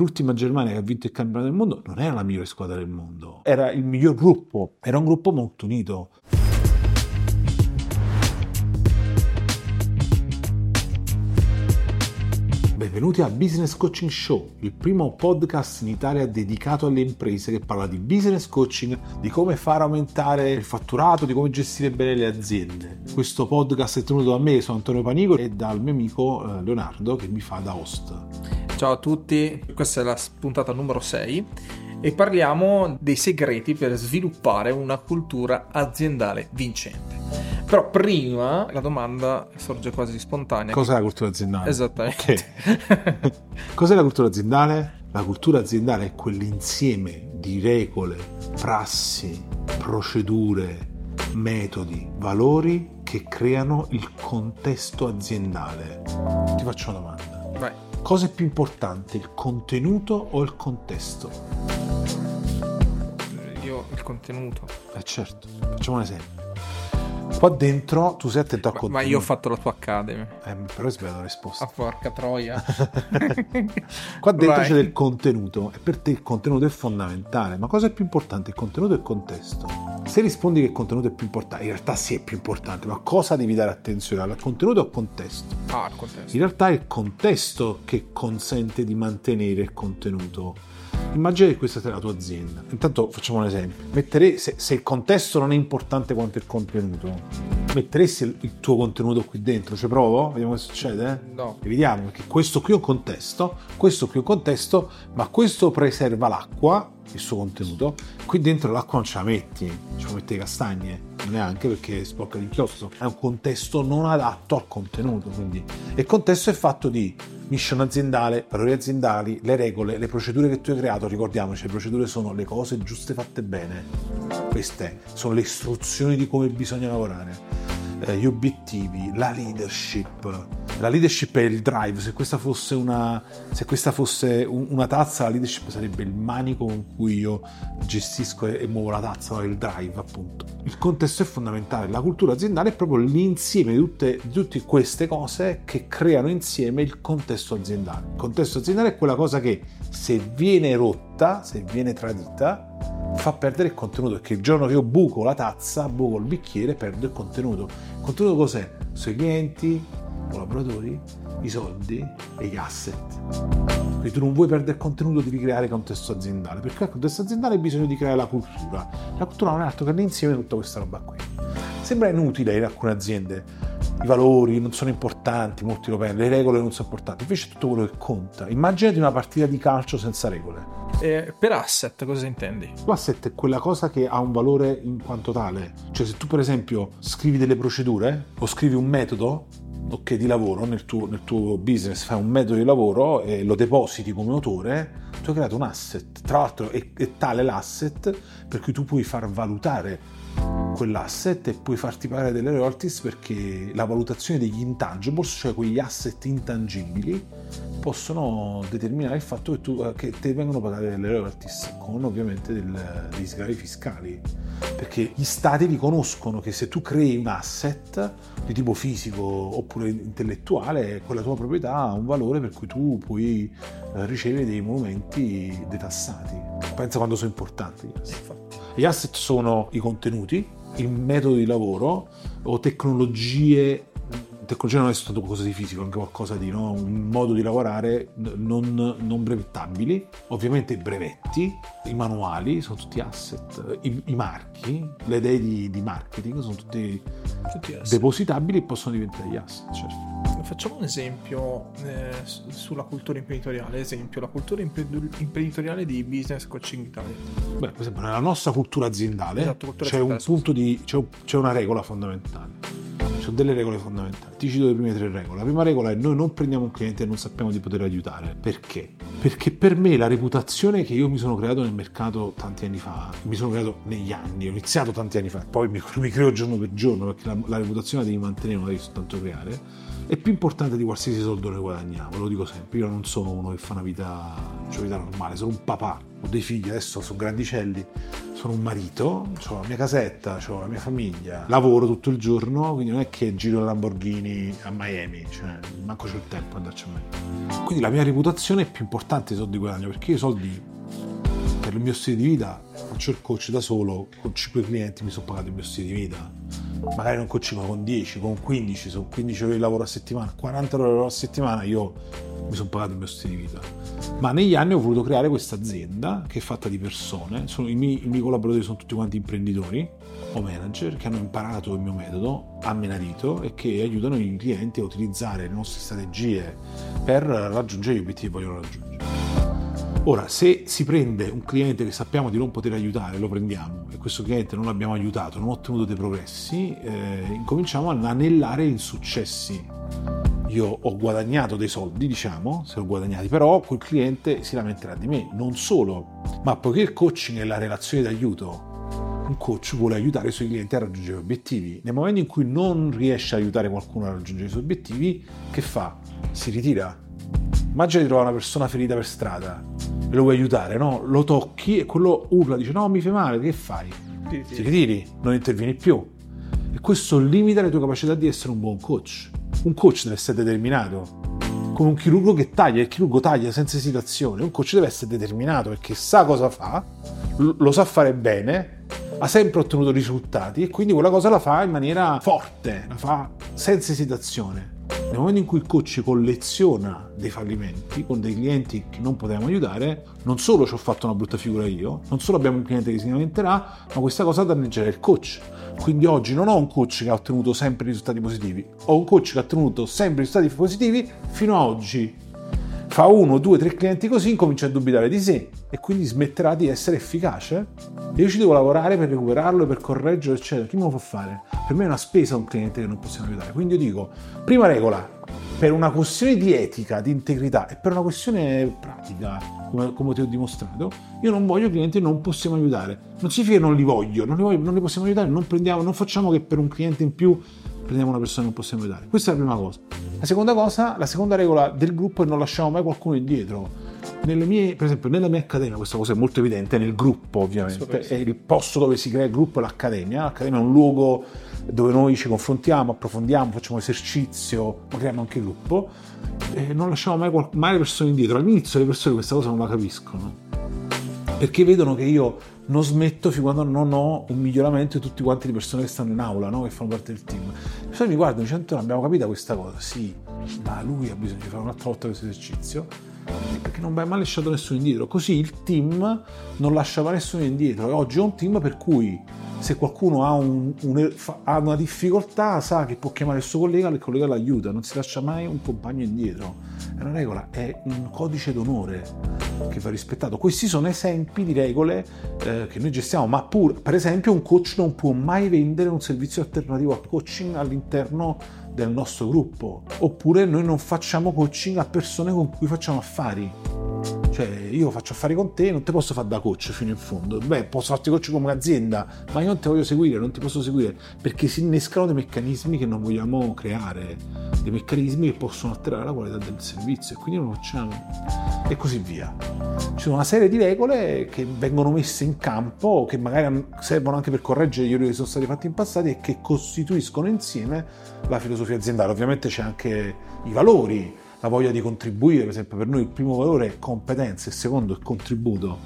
l'ultima Germania che ha vinto il campionato del mondo non era la migliore squadra del mondo, era il miglior gruppo, era un gruppo molto unito. Benvenuti a Business Coaching Show, il primo podcast in Italia dedicato alle imprese che parla di business coaching, di come far aumentare il fatturato, di come gestire bene le aziende. Questo podcast è tenuto da me, sono Antonio Panico, e dal mio amico eh, Leonardo che mi fa da host. Ciao a tutti, questa è la puntata numero 6 e parliamo dei segreti per sviluppare una cultura aziendale vincente. Però prima la domanda sorge quasi spontanea. Cos'è la cultura aziendale? Esattamente. Okay. Cos'è la cultura aziendale? La cultura aziendale è quell'insieme di regole, prassi, procedure, metodi, valori che creano il contesto aziendale. Ti faccio una domanda. Vai. Cosa è più importante, il contenuto o il contesto? Io il contenuto. Eh certo, facciamo un esempio. Qua dentro tu sei attento a contenuto. Ma io ho fatto la tua Academy. Eh, però è sbagliata la risposta. A porca troia. Qua dentro Vai. c'è del contenuto e per te il contenuto è fondamentale. Ma cosa è più importante, il contenuto o il contesto? Se rispondi che il contenuto è più importante, in realtà sì è più importante, ma cosa devi dare attenzione? Al contenuto o al contesto? Ah, il contesto. In realtà è il contesto che consente di mantenere il contenuto. Immagina che questa sia la tua azienda. Intanto facciamo un esempio. Mettere, se, se il contesto non è importante quanto il contenuto, metteresti il, il tuo contenuto qui dentro? Ci provo? Vediamo che succede? No. E vediamo perché questo qui è un contesto, questo qui è un contesto, ma questo preserva l'acqua, il suo contenuto. Qui dentro l'acqua non ce la metti, ci puoi mettere castagne, neanche perché sporca l'inchiostro. È un contesto non adatto al contenuto, quindi. E il contesto è fatto di mission aziendale, valori aziendali, le regole, le procedure che tu hai creato. Ricordiamoci, le procedure sono le cose giuste fatte bene. Queste sono le istruzioni di come bisogna lavorare eh, gli obiettivi, la leadership. La leadership è il drive, se questa fosse una, se questa fosse un- una tazza, la leadership sarebbe il manico con cui io gestisco e, muovo la tazza, il drive appunto. Il contesto è fondamentale, la cultura aziendale è proprio l'insieme di tutte, di tutte queste cose che creano insieme il contesto aziendale. Il contesto aziendale è quella cosa che se viene rotta, se viene tradita, fa perdere il contenuto perché il giorno che io buco la tazza, buco il bicchiere, perdo il contenuto. Il contenuto cos'è? Sui clienti, collaboratori, i soldi e gli asset. Quindi tu non vuoi perdere il contenuto di ricreare il contesto aziendale, perché il contesto aziendale hai bisogno di creare la cultura. La cultura non è altro che l'insieme di tutta questa roba qui. Sembra inutile in alcune aziende, i valori non sono importanti, molti lo perdono, le regole non sono importanti, invece è tutto quello che conta. Immaginati una partita di calcio senza regole. Eh, per asset cosa intendi? L'asset è quella cosa che ha un valore in quanto tale. Cioè, se tu, per esempio, scrivi delle procedure o scrivi un metodo ok, di lavoro nel tuo, nel tuo business, fai un metodo di lavoro e lo depositi come autore, tu hai creato un asset. Tra l'altro, è, è tale l'asset per cui tu puoi far valutare quell'asset e puoi farti pagare delle royalties perché la valutazione degli intangibles, cioè quegli asset intangibili, possono determinare il fatto che, tu, che te vengono pagate delle royalties con ovviamente del, degli sgravi fiscali perché gli stati riconoscono che se tu crei un asset di tipo fisico oppure intellettuale quella tua proprietà ha un valore per cui tu puoi eh, ricevere dei monumenti detassati pensa quando sono importanti gli asset. gli asset sono i contenuti il metodo di lavoro o tecnologie tecnologia non è soltanto qualcosa di fisico, anche qualcosa di no? un modo di lavorare non, non brevettabili, ovviamente i brevetti, i manuali sono tutti asset, i, i marchi, le idee di, di, marketing sono tutti, Tutti depositabili e possono diventare gli asset. Certo. Facciamo un esempio eh, sulla cultura imprenditoriale, esempio la cultura imprenditoriale di Business Coaching Italia. Beh, per esempio, nella nostra cultura aziendale Esatto, cultura c'è, un punto di, c'è, c'è una regola fondamentale. Sono delle regole fondamentali. Ti cito le prime tre regole. La prima regola è noi non prendiamo un cliente e non sappiamo di poter aiutare. Perché? Perché per me la reputazione che io mi sono creato nel mercato tanti anni fa, mi sono creato negli anni, ho iniziato tanti anni fa, poi mi, mi creo giorno per giorno perché la, la reputazione la devi mantenere, non la devi soltanto creare è più importante di qualsiasi soldo noi guadagniamo, lo dico sempre. Io non sono uno che fa una vita, una vita normale, sono un papà, ho dei figli, adesso sono grandicelli, sono un marito, ho la mia casetta, ho la mia famiglia, lavoro tutto il giorno, quindi non è che giro Lamborghini a Miami, cioè manco c'ho il tempo di andarci a Miami. Quindi la mia reputazione è più importante dei soldi che guadagno, perché io i soldi per il mio stile di vita faccio il coach da solo, con 5 clienti mi sono pagato il mio stile di vita. Magari non coach ma con 10, con 15, sono 15 ore di lavoro a settimana, 40 ore di lavoro a settimana, io mi sono pagato il mio stile di vita. Ma negli anni ho voluto creare questa azienda che è fatta di persone, sono, i, miei, i miei collaboratori sono tutti quanti imprenditori o manager che hanno imparato il mio metodo a menarito e che aiutano i clienti a utilizzare le nostre strategie per raggiungere gli obiettivi che vogliono raggiungere. Ora, se si prende un cliente che sappiamo di non poter aiutare, lo prendiamo e questo cliente non l'abbiamo aiutato, non ha ottenuto dei progressi, eh, incominciamo ad anellare insuccessi. Io ho guadagnato dei soldi, diciamo, se ho guadagnati, però quel cliente si lamenterà di me. Non solo, ma poiché il coaching è la relazione d'aiuto, un coach vuole aiutare i suoi clienti a raggiungere gli obiettivi. Nel momento in cui non riesce a aiutare qualcuno a raggiungere i suoi obiettivi, che fa? Si ritira. Immagina di trovare una persona ferita per strada e lo vuoi aiutare, no? Lo tocchi e quello urla, dice no, mi fai male, che fai? Ti ritiri, non intervieni più. E questo limita le tue capacità di essere un buon coach. Un coach deve essere determinato, come un chirurgo che taglia, il chirurgo taglia senza esitazione, un coach deve essere determinato perché sa cosa fa, lo sa fare bene, ha sempre ottenuto risultati e quindi quella cosa la fa in maniera forte, la fa senza esitazione. Nel momento in cui il coach colleziona dei fallimenti con dei clienti che non potevamo aiutare, non solo ci ho fatto una brutta figura io, non solo abbiamo un cliente che si lamenterà, ma questa cosa danneggerà il coach. Quindi oggi non ho un coach che ha ottenuto sempre risultati positivi, ho un coach che ha ottenuto sempre risultati positivi fino ad oggi. Fa uno, due, tre clienti così, incomincia a dubitare di sé e quindi smetterà di essere efficace. Io ci devo lavorare per recuperarlo, per correggerlo, eccetera. Chi me lo può fare? Per me è una spesa un cliente che non possiamo aiutare. Quindi io dico, prima regola, per una questione di etica, di integrità e per una questione pratica, come, come ti ho dimostrato, io non voglio clienti che non possiamo aiutare. Non significa che non li voglio, non li, voglio, non li possiamo aiutare, non, non facciamo che per un cliente in più prendiamo una persona che non possiamo aiutare. Questa è la prima cosa. La seconda cosa, la seconda regola del gruppo è non lasciamo mai qualcuno indietro nelle mie, per esempio, nella mia accademia, questa cosa è molto evidente, nel gruppo ovviamente, è il posto dove si crea il gruppo è l'accademia. L'accademia è un luogo dove noi ci confrontiamo, approfondiamo, facciamo esercizio, ma creiamo anche gruppo. E non lasciamo mai, mai le persone indietro. All'inizio le persone questa cosa non la capiscono perché vedono che io non smetto fin quando non ho un miglioramento di tutti quanti le persone che stanno in aula, no? che fanno parte del team. Le persone mi guardano e dicono, non abbiamo capito questa cosa, sì, ma lui ha bisogno di fare un'altra volta questo esercizio perché non vai mai lasciato nessuno indietro. Così il team non lasciava nessuno indietro. E oggi è un team per cui se qualcuno ha, un, un, ha, una difficoltà sa che può chiamare il suo collega e il collega l'aiuta, non si lascia mai un compagno indietro. È una regola, è un codice d'onore che va rispettato. Questi sono esempi di regole eh, che noi gestiamo, ma pur, per esempio, un coach non può mai vendere un servizio alternativo al coaching all'interno del nostro gruppo, oppure noi non facciamo coaching a persone con cui facciamo affari. Cioè, io faccio affari con te, non ti posso fare da coach fino in fondo. Beh, posso farti coach come un'azienda, ma io non ti voglio seguire, non ti posso seguire, perché si innescano dei meccanismi che non vogliamo creare, dei meccanismi che possono alterare la qualità del servizio, e quindi non lo facciamo. E così via. Ci sono una serie di regole che vengono messe in campo, che magari servono anche per correggere gli errori che sono stati fatti in passato e che costituiscono insieme la filosofia aziendale. Ovviamente c'è anche i valori la voglia di contribuire, per esempio per noi il primo valore è competenza, il secondo è contributo.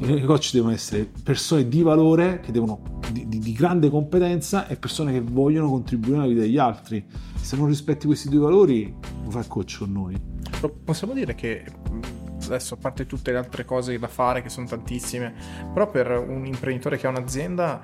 I coach devono essere persone di valore, che devono, di, di, di, grande competenza e persone che vogliono contribuire alla vita degli altri. Se non rispetti questi due valori, non fai coach con noi. Possiamo dire che adesso a parte tutte le altre cose da fare che sono tantissime, però per un imprenditore che ha un'azienda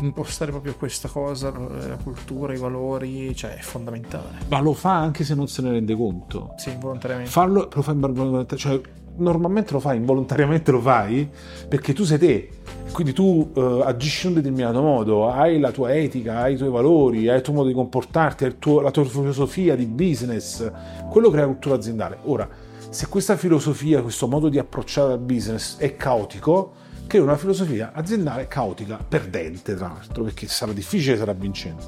impostare proprio questa cosa, la cultura, i valori, cioè è fondamentale. Ma lo fa anche se non se ne rende conto. Sì, involontariamente. Farlo, lo fa involontariamente, cioè normalmente lo fai, involontariamente lo fai, perché tu sei te. Quindi tu uh, agisci in un determinato modo, hai la tua etica, hai i tuoi valori, hai il tuo modo di comportarti, hai tuo, la tua filosofia di business. Quello crea cultura aziendale. Ora, se questa filosofia, questo modo di approcciare al business è caotico, che è una filosofia aziendale caotica, perdente tra l'altro, perché sarà difficile, sarà vincente.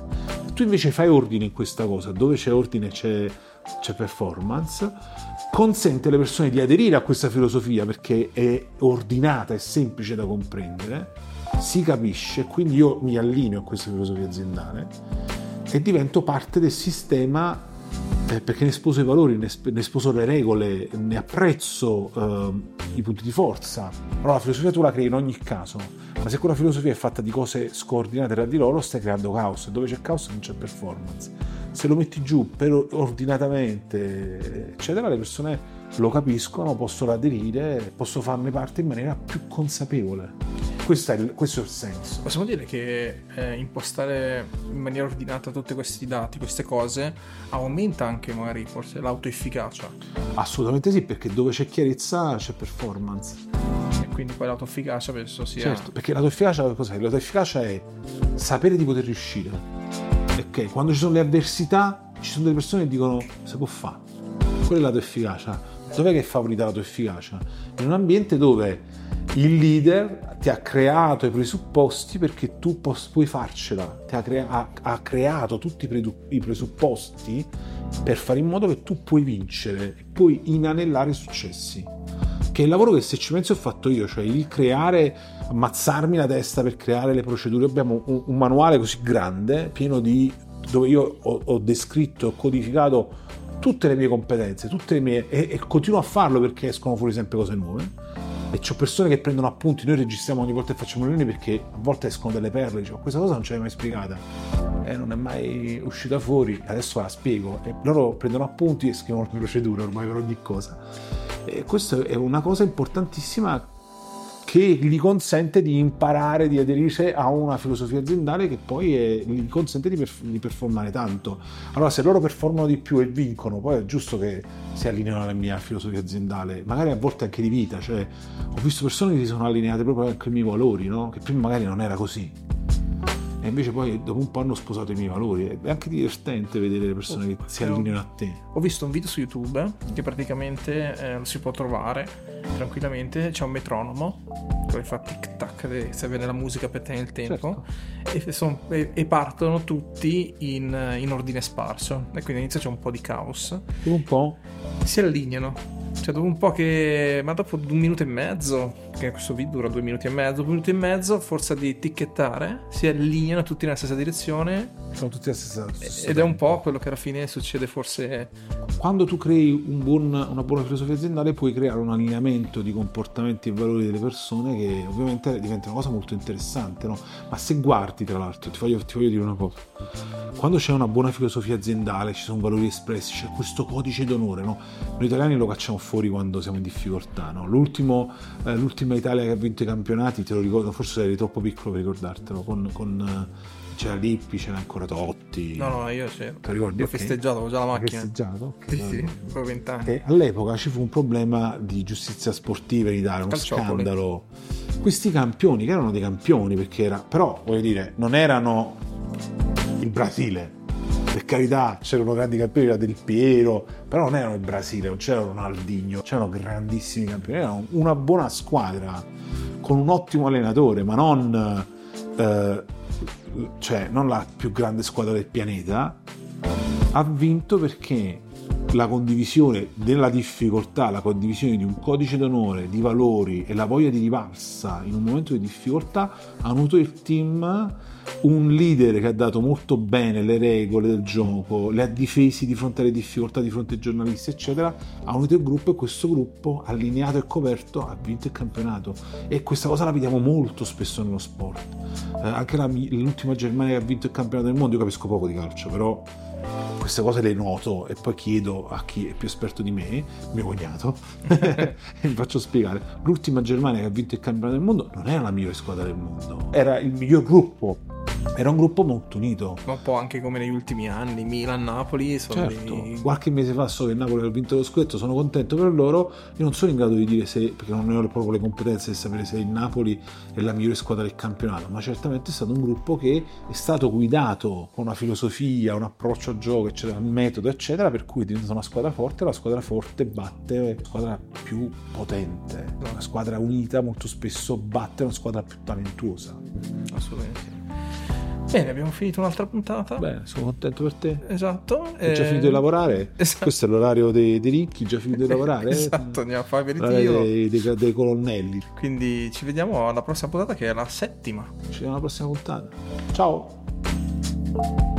tu invece fai ordine in questa cosa, dove c'è ordine c'è, c'è performance, consente alle persone di aderire a questa filosofia perché è ordinata, è semplice da comprendere, si capisce, quindi io mi allineo a questa filosofia aziendale e divento parte del sistema eh, perché ne sposo i valori, ne, ne, sposo le regole, ne apprezzo eh, i punti di forza. Allora la filosofia tu la crei in ogni caso, ma se quella filosofia è fatta di cose scordinate tra di loro, stai creando caos. Dove c'è caos non c'è performance. Se lo metti giù per ordinatamente, eccetera, le persone lo capiscono, possono aderire, possono farne parte in maniera più consapevole questo è, il, questo è il senso. Possiamo dire che eh, impostare in maniera ordinata tutti questi dati, queste cose, aumenta anche magari forse l'autoefficacia? Assolutamente sì, perché dove c'è chiarezza c'è performance. E quindi poi l'autoefficacia penso sia... Certo, perché l'autoefficacia cos'è? L'autoefficacia è sapere di poter riuscire. Ok, quando ci sono le avversità, ci sono delle persone che dicono si può fare. Quella è la tua efficacia. Dov'è che è favorita la tua efficacia? In un ambiente dove il leader ti ha creato i presupposti perché tu puoi farcela, ha, crea- ha, creato tutti i, pre- i, presupposti per fare in modo che tu puoi vincere e puoi inanellare i successi. Che è il lavoro che se ci pensi ho fatto io, cioè il creare, ammazzarmi la testa per creare le procedure. Abbiamo un, un manuale così grande, pieno di... dove io ho, ho descritto, ho codificato tutte le mie competenze, tutte le mie, e, e continuo a farlo perché escono fuori sempre cose nuove e c'ho persone che prendono appunti, noi registriamo ogni volta che facciamo riunioni perché a volte escono delle perle, dicevo questa cosa non ce l'hai mai spiegata, eh, non è mai uscita fuori, adesso la spiego e loro prendono appunti e scrivono le procedure ormai per ogni cosa. E questa è una cosa importantissima che gli consente di imparare, di aderire a una filosofia aziendale che poi è, gli consente di, perf- di, performare tanto. Allora, se loro performano di più e vincono, poi è giusto che si allineino alla mia filosofia aziendale, magari a volte anche di vita. Cioè, ho visto persone che si sono allineate proprio anche ai miei valori, no? che prima magari non era così e invece poi dopo un po' hanno sposato i miei valori. È anche divertente vedere le persone che si allineano a te. Ho visto un video su YouTube che praticamente eh, lo si può trovare tranquillamente. C'è un metronomo che fa tic tac, serve la musica per tenere il tempo. Certo. E, son, e, e, partono tutti in, in, ordine sparso. E quindi all'inizio c'è un po' di caos. Un po'. Si allineano cioè, dopo un po' che. Ma dopo un minuto e mezzo, che questo video dura due minuti e mezzo, due minuti e mezzo, forza di ticchettare, si allineano tutti nella stessa direzione. Sono tutti nella stessa, stessa Ed è un po' quello che alla fine succede forse. Quando tu crei un buon, una buona filosofia aziendale, puoi creare un allineamento di comportamenti e valori delle persone che ovviamente diventa una cosa molto interessante, no? Ma se guardi, tra l'altro, ti voglio, ti voglio dire una cosa. Quando c'è una buona filosofia aziendale, ci sono valori espressi, c'è questo codice d'onore, no? Noi italiani lo cacciamo fuori quando siamo in difficoltà. No? L'ultimo, eh, l'ultima Italia che ha vinto i campionati, te lo ricordo, forse eri troppo piccolo per ricordartelo, con, con eh, c'era Lippi, c'era ancora Totti. No, no, io c'ero. Ti ricordi? Ho okay. festeggiato, avevo già la macchina. festeggiato? Okay, sì, sì, avevo vent'anni. All'epoca ci fu un problema di giustizia sportiva in Italia, uno scandalo. Questi campioni, che erano dei campioni, perché era, però, voglio dire, non erano il Brasile, per carità c'erano grandi campioni, era Del Piero, però non erano il Brasile, non c'era Ronaldinho, c'erano grandissimi campioni, erano una buona squadra con un ottimo allenatore, ma non, eh, cioè, non la più grande squadra del pianeta. Ha vinto perché la condivisione della difficoltà, la condivisione di un codice d'onore, di valori e la voglia di rivalsa in un momento di difficoltà hanno avuto il team un leader che ha dato molto bene le regole del gioco, le ha difesi di fronte alle difficoltà, di fronte ai giornalisti, eccetera, ha unito il gruppo e questo gruppo, allineato e coperto, ha vinto il campionato. E questa cosa la vediamo molto spesso nello sport. Eh, anche la, l'ultima Germania che ha vinto il campionato del mondo, io capisco poco di calcio, però queste cose le noto e poi chiedo a chi è più esperto di me, mio cognato, e mi faccio spiegare. L'ultima Germania che ha vinto il campionato del mondo non era la migliore squadra del mondo, era il miglior gruppo era un gruppo molto unito. Ma un po' anche come negli ultimi anni, Milan-Napoli sono certo. Dei... Qualche mese fa so che Napoli ha vinto lo scudetto, sono contento per loro. Io non sono in grado di dire se, perché non ne ho proprio le competenze di sapere se il Napoli è la migliore squadra del campionato, ma certamente è stato un gruppo che è stato guidato con una filosofia, un approccio al gioco, eccetera, un metodo, eccetera, per cui è diventata una squadra forte, la squadra forte batte la squadra più potente. Una squadra unita molto spesso batte una squadra più talentuosa. Assolutamente. Bene, abbiamo finito un'altra puntata. Beh, sono contento per te. Esatto. Hai già eh, finito di lavorare? esatto. Questo è l'orario dei, dei ricchi, già finito di lavorare? Esatto, andiamo a fare aperitivo. dei, dei- dei colonnelli. Quindi ci vediamo alla prossima puntata che è la settima. Ci vediamo alla prossima puntata. Ciao!